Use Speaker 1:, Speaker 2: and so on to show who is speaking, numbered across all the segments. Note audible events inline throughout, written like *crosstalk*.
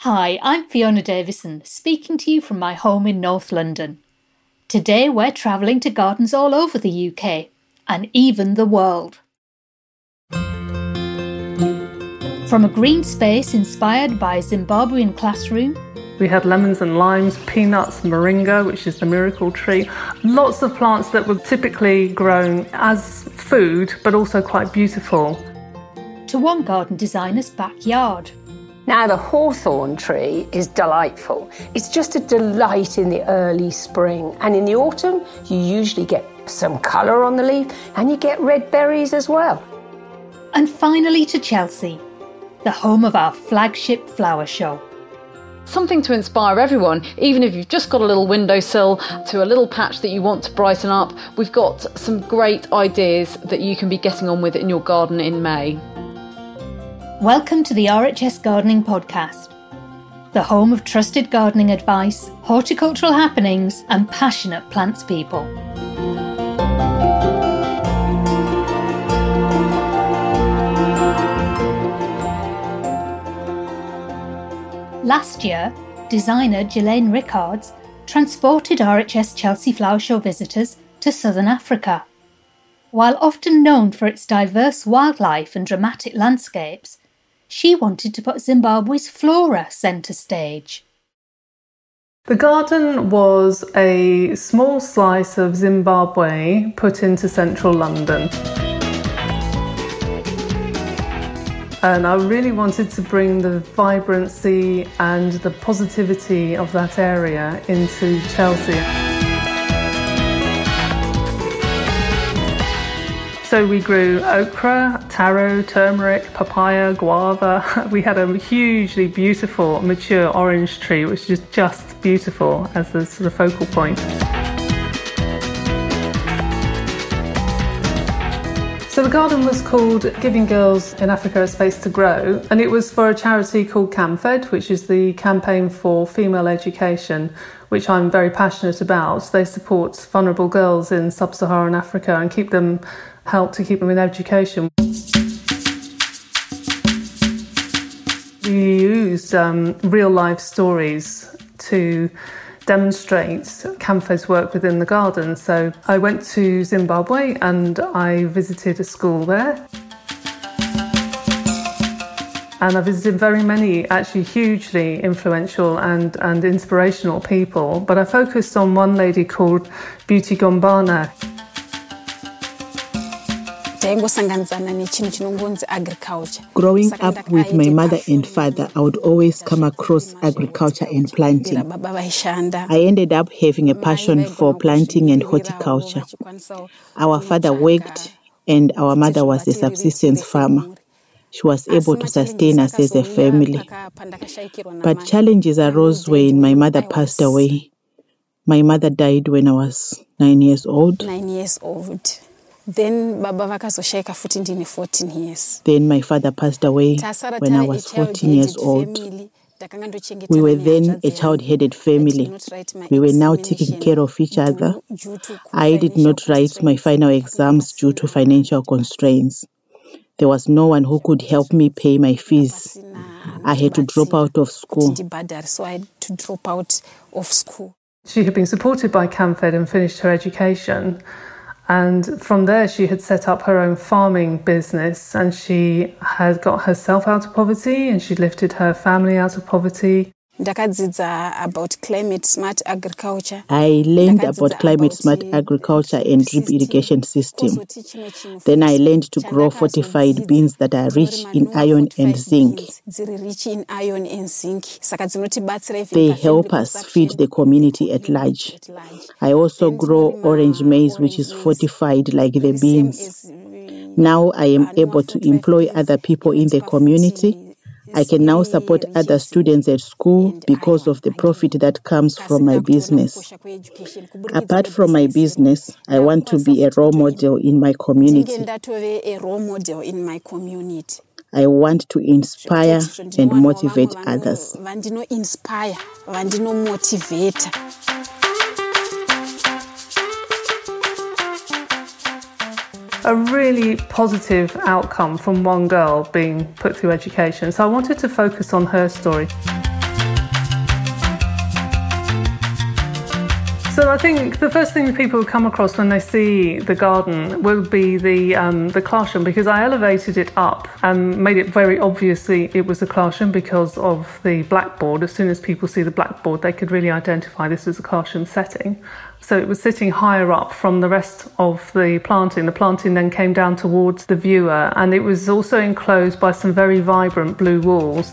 Speaker 1: Hi, I'm Fiona Davison, speaking to you from my home in North London. Today we're travelling to gardens all over the UK and even the world. From a green space inspired by a Zimbabwean classroom
Speaker 2: we had lemons and limes, peanuts, moringa, which is the miracle tree. Lots of plants that were typically grown as food, but also quite beautiful.
Speaker 1: To one garden designer's backyard.
Speaker 3: Now, the hawthorn tree is delightful. It's just a delight in the early spring. And in the autumn, you usually get some colour on the leaf and you get red berries as well.
Speaker 1: And finally to Chelsea, the home of our flagship flower show
Speaker 4: something to inspire everyone, even if you've just got a little windowsill to a little patch that you want to brighten up. We've got some great ideas that you can be getting on with in your garden in May.
Speaker 1: Welcome to the RHS Gardening Podcast, the home of trusted gardening advice, horticultural happenings, and passionate plants people. Last year, designer Jilayne Rickards transported RHS Chelsea Flower Show visitors to southern Africa. While often known for its diverse wildlife and dramatic landscapes, she wanted to put Zimbabwe's flora centre stage.
Speaker 2: The garden was a small slice of Zimbabwe put into central London. And I really wanted to bring the vibrancy and the positivity of that area into Chelsea. So we grew okra, taro, turmeric, papaya, guava. *laughs* We had a hugely beautiful mature orange tree, which is just beautiful as the sort of focal point. So the garden was called Giving Girls in Africa a Space to Grow, and it was for a charity called CAMFED, which is the campaign for female education, which I'm very passionate about. They support vulnerable girls in sub-Saharan Africa and keep them help to keep them in education. We used um, real life stories to demonstrate CAMFED's work within the garden. So I went to Zimbabwe and I visited a school there. And I visited very many actually hugely influential and, and inspirational people, but I focused on one lady called Beauty Gombana.
Speaker 5: Growing up with my mother and father, I would always come across agriculture and planting. I ended up having a passion for planting and horticulture. Our father worked and our mother was a subsistence farmer. She was able to sustain us as a family. But challenges arose when my mother passed away. My mother died when I was nine years old.
Speaker 3: Nine years old then baba vakazoshayika futi ndine 14 years
Speaker 5: then my father passed away when i was 14 years old we were then a child-headed family. We were now taking care of each other. I did not write my final exams due to financial constraints. There was no one who could help me pay my fees. I had to drop out of school.
Speaker 3: So I had to drop out of school.
Speaker 2: She had been supported by CAMFED and finished her education. And from there, she had set up her own farming business and she had got herself out of poverty and she lifted her family out of poverty.
Speaker 5: Ndakadzidza about climate smart agriculture. I learned about climate smart agriculture and drip irrigation system. then i learned to grow fortified beans that are rich in iron and zinc. they help us feed the community at large. i also grow orange maize which is fortified like the beans. now i am able to employ other people in the community I can now support other students at school because of the profit that comes from my business. Apart from my business, I want to be a role model in my community. I want to inspire and motivate others.
Speaker 2: A really positive outcome from one girl being put through education. So I wanted to focus on her story. So I think the first thing that people come across when they see the garden will be the um, the classroom because I elevated it up and made it very obviously it was a classroom because of the blackboard. As soon as people see the blackboard, they could really identify this as a classroom setting. So it was sitting higher up from the rest of the planting. The planting then came down towards the viewer, and it was also enclosed by some very vibrant blue walls.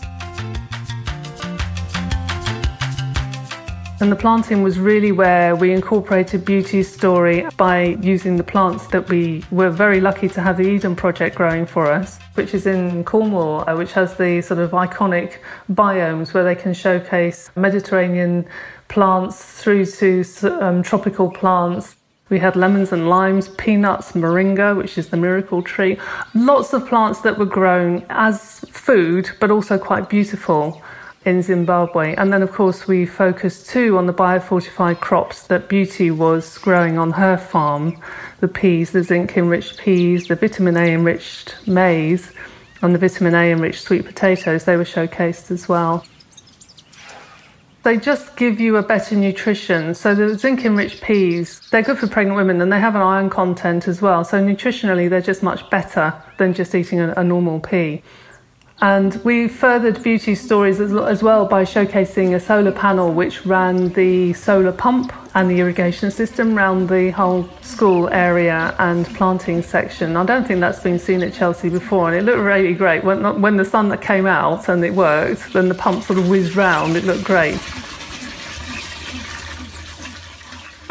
Speaker 2: And the planting was really where we incorporated Beauty's story by using the plants that we were very lucky to have the Eden Project growing for us, which is in Cornwall, uh, which has the sort of iconic biomes where they can showcase Mediterranean plants through to um, tropical plants. We had lemons and limes, peanuts, moringa, which is the miracle tree. Lots of plants that were grown as food, but also quite beautiful in Zimbabwe. And then, of course, we focused too on the biofortified crops that Beauty was growing on her farm the peas, the zinc enriched peas, the vitamin A enriched maize, and the vitamin A enriched sweet potatoes. They were showcased as well. They just give you a better nutrition. So the zinc enriched peas, they're good for pregnant women and they have an iron content as well. So nutritionally, they're just much better than just eating a, a normal pea. And we furthered beauty stories as, as, well by showcasing a solar panel which ran the solar pump and the irrigation system around the whole school area and planting section. I don't think that's been seen at Chelsea before, and it looked really great. When, when the sun came out and it worked, then the pump sort of whizzed round, it looked great.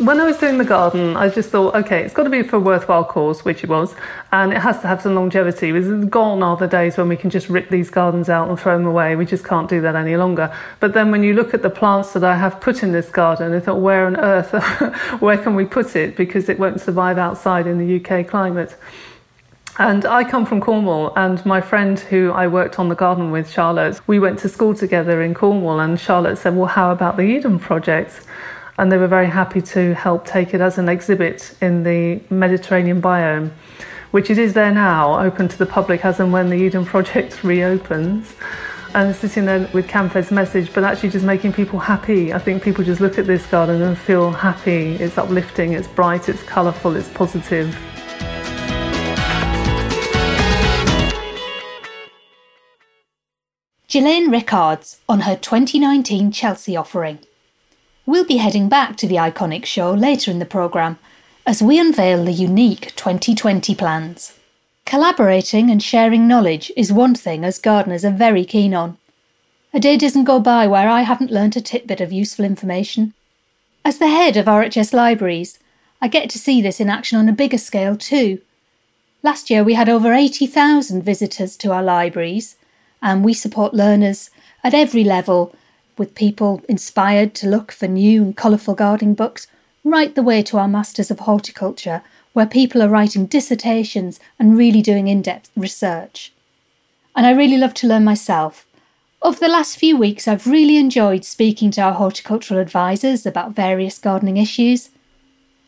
Speaker 2: When I was doing the garden, I just thought, okay, it's got to be for a worthwhile cause, which it was, and it has to have some longevity. It gone are the days when we can just rip these gardens out and throw them away. We just can't do that any longer. But then when you look at the plants that I have put in this garden, I thought, where on earth, *laughs* where can we put it? Because it won't survive outside in the UK climate. And I come from Cornwall, and my friend who I worked on the garden with, Charlotte, we went to school together in Cornwall, and Charlotte said, Well, how about the Eden Project? And they were very happy to help take it as an exhibit in the Mediterranean biome, which it is there now, open to the public as and when the Eden Project *laughs* reopens. And sitting there with CAMFED's message, but actually just making people happy. I think people just look at this garden and feel happy. It's uplifting, it's bright, it's colourful, it's positive.
Speaker 1: Jilayne Rickards on her 2019 Chelsea offering. We'll be heading back to the iconic show later in the programme as we unveil the unique 2020 plans. Collaborating and sharing knowledge is one thing as gardeners are very keen on. A day doesn't go by where I haven't learnt a tidbit of useful information. As the head of RHS Libraries, I get to see this in action on a bigger scale too. Last year we had over 80,000 visitors to our libraries, and we support learners at every level with people inspired to look for new and colourful gardening books, right the way to our Masters of Horticulture, where people are writing dissertations and really doing in depth research. And I really love to learn myself. Over the last few weeks, I've really enjoyed speaking to our horticultural advisors about various gardening issues,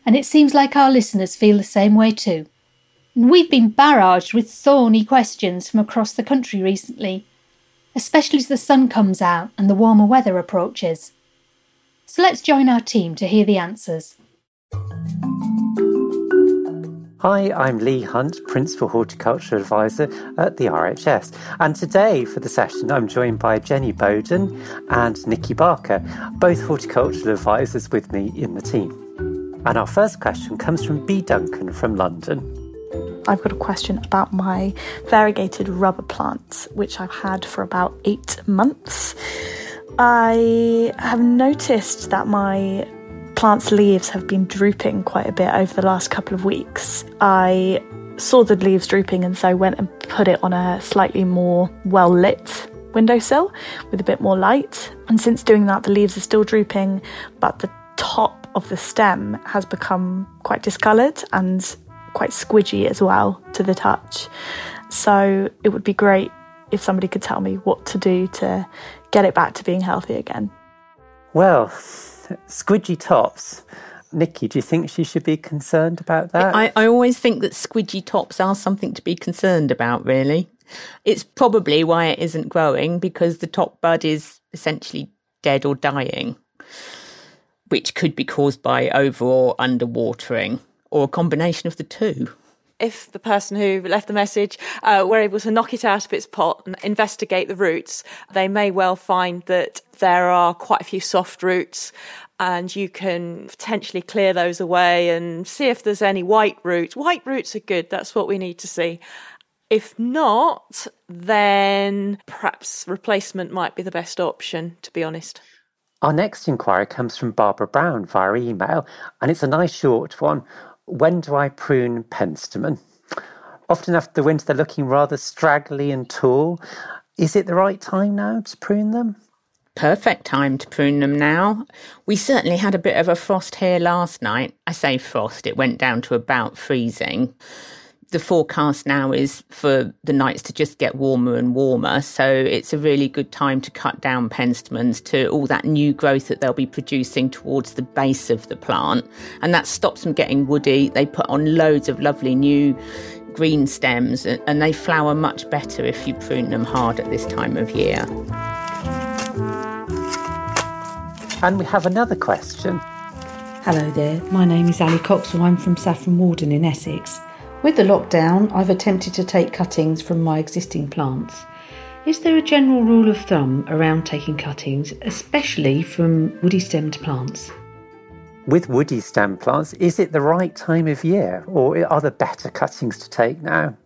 Speaker 1: and it seems like our listeners feel the same way too. And we've been barraged with thorny questions from across the country recently, especially as the sun comes out and the warmer weather approaches. So let's join our team to hear the answers.
Speaker 6: Hi, I'm Leigh Hunt, Principal Horticulture Advisor at the RHS. And today for the session, I'm joined by Jenny Bowden and Nikki Barker, both horticultural advisors with me in the team. And our first question comes from B. Duncan from London.
Speaker 7: I've got a question about my variegated rubber plants, which I've had for about eight months. I have noticed that my plant's leaves have been drooping quite a bit over the last couple of weeks. I saw the leaves drooping and so I went and put it on a slightly more well lit windowsill with a bit more light. And since doing that, the leaves are still drooping, but the top of the stem has become quite discoloured and quite squidgy as well to the touch. So it would be great if somebody could tell me what to do to get it back to being healthy again.
Speaker 6: Well, squidgy tops. Nikki, do you think she should be concerned about that?
Speaker 8: I, I always think that squidgy tops are something to be concerned about, really. It's probably why it isn't growing because the top bud is essentially dead or dying, which could be caused by over or underwatering or a combination of the two
Speaker 9: if the person who left the message uh, were able to knock it out of its pot and investigate the roots, they may well find that there are quite a few soft roots and you can potentially clear those away and see if there's any white roots. White roots are good, that's what we need to see. If not, then perhaps replacement might be the best option, to be honest.
Speaker 6: Our next inquiry comes from Barbara Brown via email, and it's a nice short one. When do I prune penstemon? Often after the winter, they're looking rather straggly and tall. Is it the right time now to prune them?
Speaker 8: Perfect time to prune them now. We certainly had a bit of a frost here last night. I say frost, it went down to about freezing the forecast now is for the nights to just get warmer and warmer. So it's a really good time to cut down penstemons to all that new growth that they'll be producing towards the base of the plant. And that stops them getting woody. They put on loads of lovely new green stems and they flower much better if you prune them hard at this time of year.
Speaker 6: And we have another question.
Speaker 10: Hello there, my name is Ali Cox, Coxwell. I'm from Saffron Walden in Essex. With the lockdown, I've attempted to take cuttings from my existing plants. Is there a general rule of thumb around taking cuttings, especially from woody stemmed plants?
Speaker 6: With woody stem plants, is it the right time of year or are there better cuttings to take now?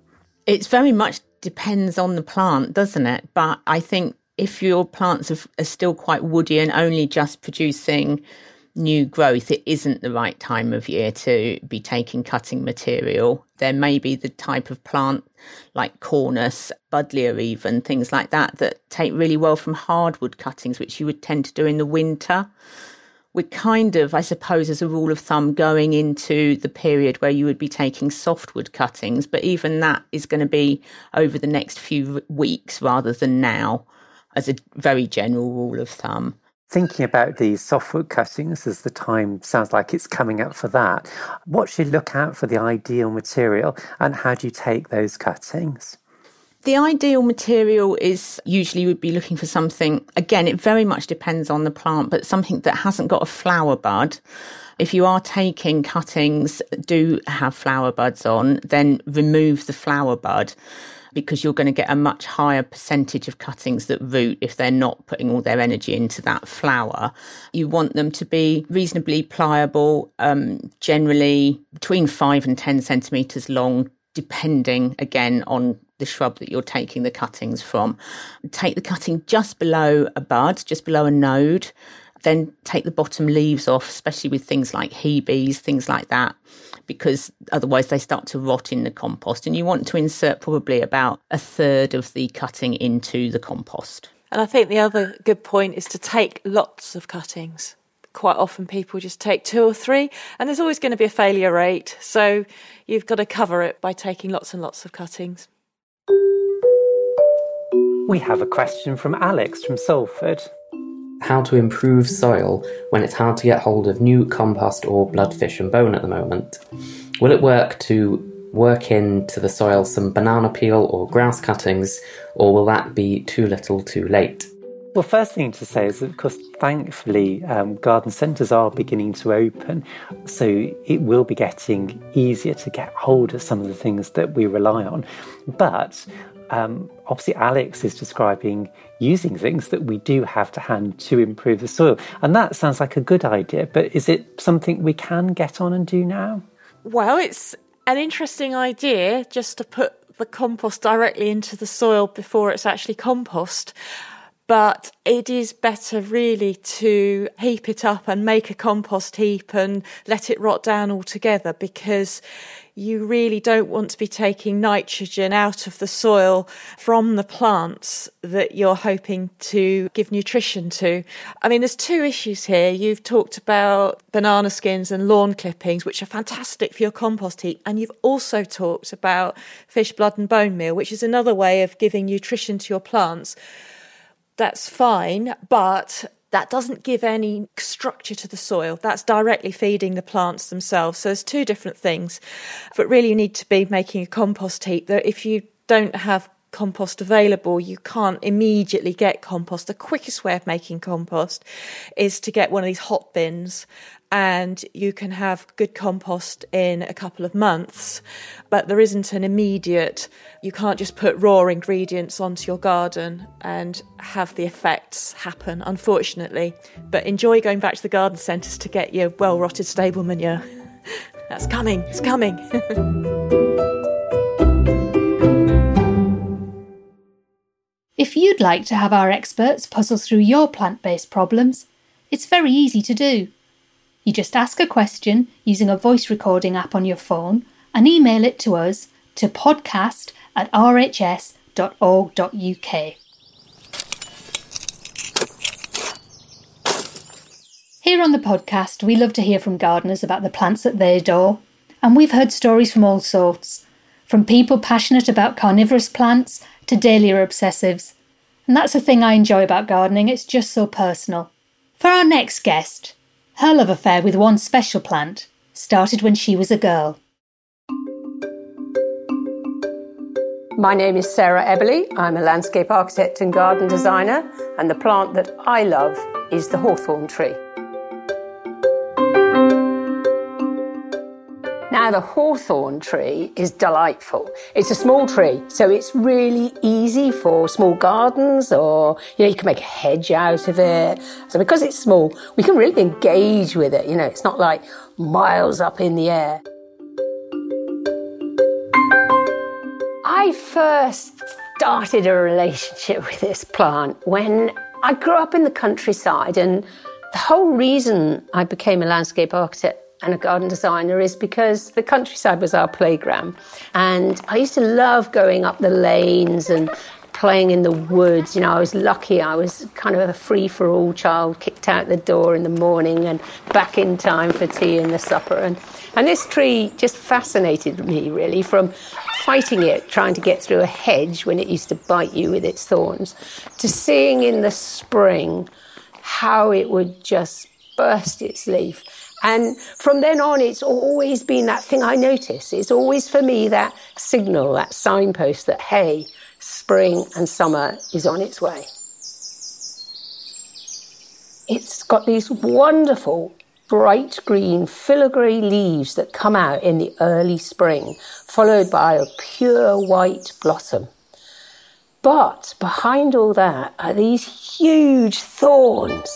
Speaker 8: It very much depends on the plant, doesn't it? But I think if your plants are, still quite woody and only just producing new growth, it isn't the right time of year to be taking cutting material. There may be the type of plant like cornus, buddleia, even things like that, that take really well from hardwood cuttings, which you would tend to do in the winter. We're kind of, I suppose, as a rule of thumb, going into the period where you would be taking softwood cuttings, but even that is going to be over the next few weeks rather than now, as a very general rule of thumb
Speaker 6: thinking about these softwood cuttings as the time sounds like it's coming up for that, what should you look out for the ideal material and how do you take those cuttings?
Speaker 8: The ideal material is usually would be looking for something, again, it very much depends on the plant, but something that hasn't got a flower bud. If you are taking cuttings that do have flower buds on, then remove the flower bud because you're going to get a much higher percentage of cuttings that root if they're not putting all their energy into that flower. You want them to be reasonably pliable, um, generally between five and 10 centimetres long, depending again on the shrub that you're taking the cuttings from. Take the cutting just below a bud, just below a node. Then take the bottom leaves off, especially with things like hebes, things like that because otherwise they start to rot in the compost. And you want to insert probably about a third of the cutting into the compost.
Speaker 9: And I think the other good point is to take lots of cuttings. Quite often people just take two or three, and there's always going to be a failure rate. So you've got to cover it by taking lots and lots of cuttings.
Speaker 6: We have a question from Alex from Salford
Speaker 11: how to improve soil when it's hard to get hold of new compost or bloodfish and bone at the moment. Will it work to work into the soil some banana peel or grass cuttings, or will that be too little too late?
Speaker 6: Well, first thing to say is, of course, thankfully, um, garden centres are beginning to open, so it will be getting easier to get hold of some of the things that we rely on. But um, obviously, Alex is describing using things that we do have to hand to improve the soil, and that sounds like a good idea. But is it something we can get on and do now?
Speaker 9: Well, it's an interesting idea just to put the compost directly into the soil before it's actually compost but it is better really to heap it up and make a compost heap and let it rot down altogether because you really don't want to be taking nitrogen out of the soil from the plants that you're hoping to give nutrition to. I mean, there's two issues here. You've talked about banana skins and lawn clippings, which are fantastic for your compost heap. And you've also talked about fish blood and bone meal, which is another way of giving nutrition to your plants that's fine, but that doesn't give any structure to the soil. That's directly feeding the plants themselves. So there's two different things. But really, you need to be making a compost heap that if you don't have compost available, you can't immediately get compost. The quickest way of making compost is to get one of these hot bins and you can have good compost in a couple of months, but there isn't an immediate, you can't just put raw ingredients onto your garden and have the effects happen, unfortunately. But enjoy going back to the garden centres to get your well rotted stable manure. *laughs* That's coming, it's coming. *laughs*
Speaker 1: if you'd like to have our experts puzzle through your plant based problems, it's very easy to do. You just ask a question using a voice recording app on your phone and email it to us to podcast at rhs.org.uk. Here on the podcast, we love to hear from gardeners about the plants that they adore, and we've heard stories from all sorts from people passionate about carnivorous plants to dahlia obsessives. And that's the thing I enjoy about gardening, it's just so personal. For our next guest, her love affair with one special plant started when she was a girl.
Speaker 3: My name is Sarah Eberle. I'm a landscape architect and garden designer, and the plant that I love is the hawthorn tree. The hawthorn tree is delightful. It's a small tree, so it's really easy for small gardens or, you know, you can make a hedge out of it. So because it's small, we can really engage with it. You know, it's not like miles up in the air. I first started a relationship with this plant when I grew up in the countryside and the whole reason I became a landscape architect and a garden designer is because the countryside was our playground. And I used to love going up the lanes and playing in the woods. You know, I was lucky. I was kind of a free for all child, kicked out the door in the morning and back in time for tea and the supper. And, and this tree just fascinated me, really, from fighting it, trying to get through a hedge when it used to bite you with its thorns, to seeing in the spring how it would just burst its leaf and from then on, it's always been that thing I notice. It's always for me that signal, that signpost that, hey, spring and summer is on its way. It's got these wonderful bright green filigree leaves that come out in the early spring, followed by a pure white blossom. But behind all that are these huge thorns.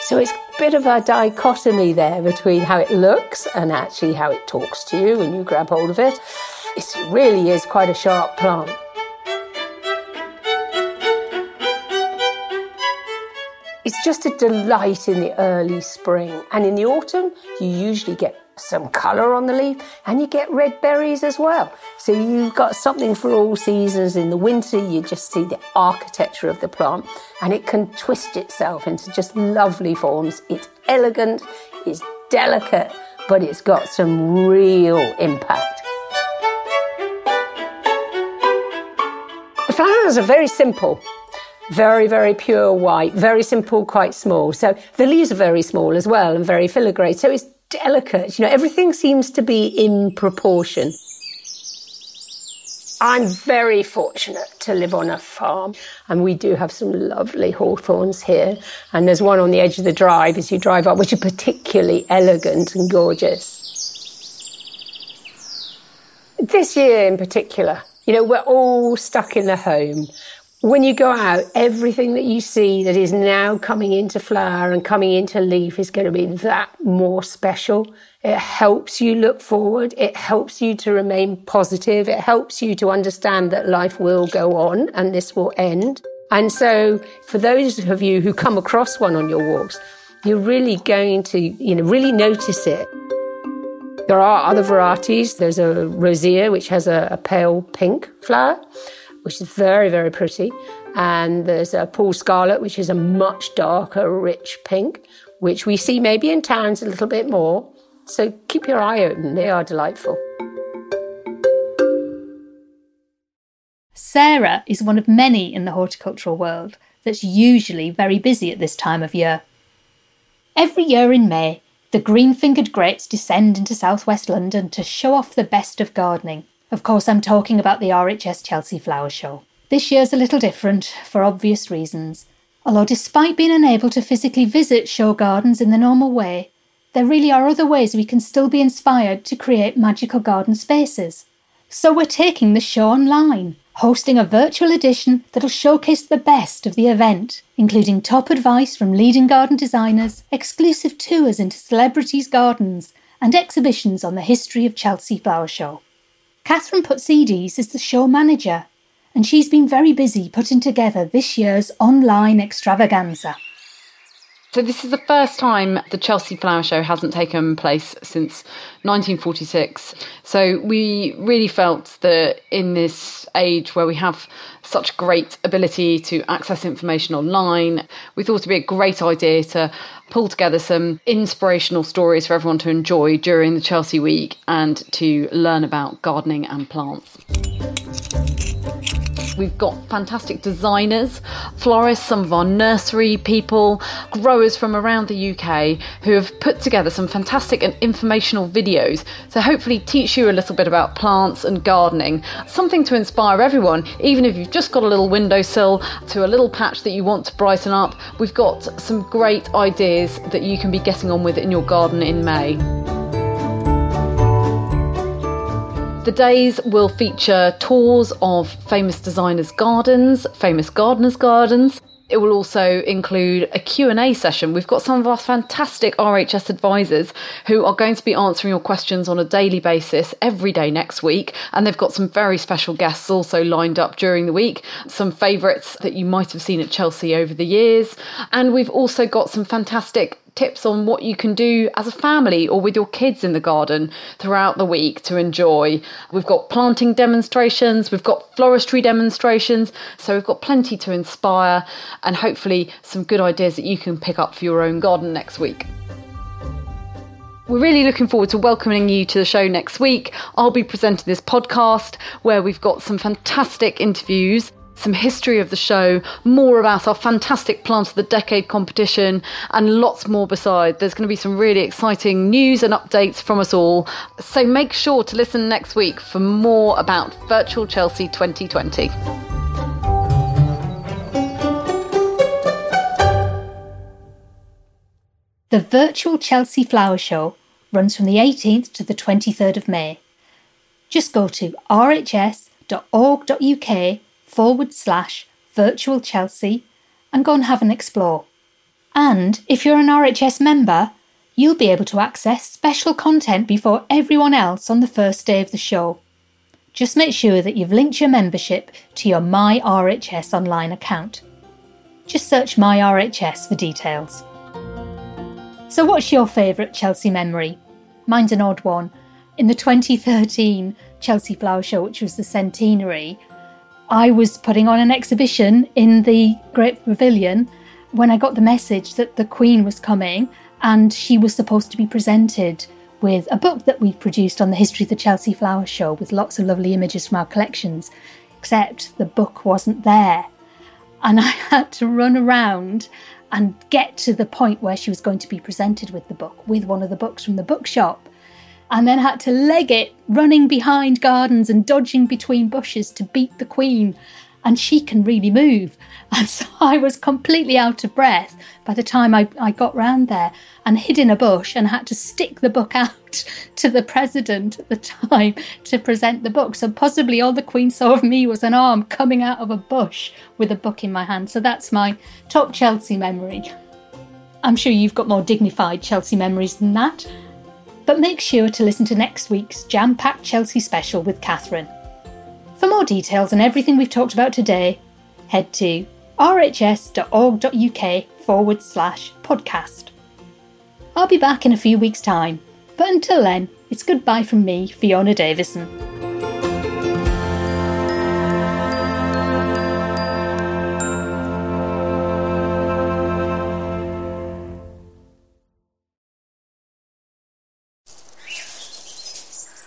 Speaker 3: So it's bit of a dichotomy there between how it looks and actually how it talks to you when you grab hold of it. It really is quite a sharp plant. It's just a delight in the early spring. And in the autumn, you usually get some colour on the leaf, and you get red berries as well. So you've got something for all seasons. In the winter, you just see the architecture of the plant, and it can twist itself into just lovely forms. It's elegant, it's delicate, but it's got some real impact. The flowers are very simple very, very pure white, very simple, quite small. So the leaves are very small as well and very filigree. So it's delicate. You know, everything seems to be in proportion. I'm very fortunate to live on a farm and we do have some lovely hawthorns here. And there's one on the edge of the drive as you drive up, which are particularly elegant and gorgeous. This year in particular, you know, we're all stuck in the home. When you go out, everything that you see that is now coming into flower and coming into leaf is going to be that more special. It helps you look forward. It helps you to remain positive. It helps you to understand that life will go on and this will end. And so for those of you who come across one on your walks, you're really going to, you know, really notice it. There are other varieties. There's a rosea, which has a, a pale pink flower, which is very, very pretty. And there's a Paul Scarlet, which is a much darker, rich pink, which we see maybe in towns a little bit more. So keep your eye open, they are delightful.
Speaker 1: Sarah is one of many in the horticultural world that's usually very busy at this time of year. Every year in May, the green fingered greats descend into southwest London to show off the best of gardening. Of course, I'm talking about the RHS Chelsea Flower Show. This year's a little different for obvious reasons. Although, despite being unable to physically visit show gardens in the normal way, there really are other ways we can still be inspired to create magical garden spaces. So we're taking the show online, hosting a virtual edition that'll showcase the best of the event, including top advice from leading garden designers, exclusive tours into celebrities' gardens, and exhibitions on the history of Chelsea Flower Show. Catherine Putsides is the show manager, and she's been very busy putting together this year's online extravaganza.
Speaker 4: So this is the first time the Chelsea Flower Show hasn't taken place since 1946. So we really felt that in this age where we have such great ability to access information online, we thought it'd be a great idea to pull together some inspirational stories for everyone to enjoy during the Chelsea week and to learn about gardening and plants. We've got fantastic designers, florists, some of our nursery people, growers from around the UK who have put together some fantastic and informational videos to hopefully teach you a little bit about plants and gardening. Something to inspire everyone, even if you've just got a little windowsill to a little patch that you want to brighten up. We've got some great ideas that you can be getting on with in your garden in May. The days will feature tours of famous designers' gardens, famous gardeners' gardens. It will also include a Q&A session. We've got some of our fantastic RHS advisors who are going to be answering your questions on a daily basis every day next week and they've got some very special guests also lined up during the week, some favourites that you might have seen at Chelsea over the years, and we've also got some fantastic tips on what you can do as a family or with your kids in the garden throughout the week to enjoy. We've got planting demonstrations, we've got floristry demonstrations, so we've got plenty to inspire and hopefully some good ideas that you can pick up for your own garden next week. We're really looking forward to welcoming you to the show next week. I'll be presenting this podcast where we've got some fantastic interviews some history of the show, more about our fantastic Plant of the Decade competition, and lots more beside. There's going to be some really exciting news and updates from us all. So make sure to listen next week for more about Virtual Chelsea 2020.
Speaker 1: The Virtual Chelsea Flower Show runs from the 18th to the 23rd of May. Just go to rhs.org.uk forward slash virtual Chelsea and go and have an explore. And if you're an RHS member, you'll be able to access special content before everyone else on the first day of the show. Just make sure that you've linked your membership to your My RHS online account. Just search My RHS for details. So, what's your favourite Chelsea memory? Mine's an odd one. In the 2013 Chelsea Flower Show, which was the centenary, I was putting on an exhibition in the Great Pavilion when I got the message that the Queen was coming and she was supposed to be presented with a book that we produced on the history of the Chelsea Flower Show with lots of lovely images from our collections, except the book wasn't there. And *laughs* I had to run around and get to the point where she was going to be presented with the book, with one of the books from the bookshop. And then had to leg it, running behind gardens and dodging between bushes to beat the Queen. And she can really move. *laughs* And so I was completely out of breath by the time I, I got round there and hid in a bush and had to stick the book *laughs* out to the president at the time to present the book. So possibly all the Queen saw of me was an arm coming out of a bush with a book in my hand. So that's my top Chelsea memory. I'm sure you've got more dignified Chelsea memories than that. But make sure to listen to next week's jam packed Chelsea special with Catherine. For more details on everything we've talked about today, head to rhs.org.uk forward slash podcast. I'll be back in a few weeks' time, but until then, it's goodbye from me, Fiona Davison.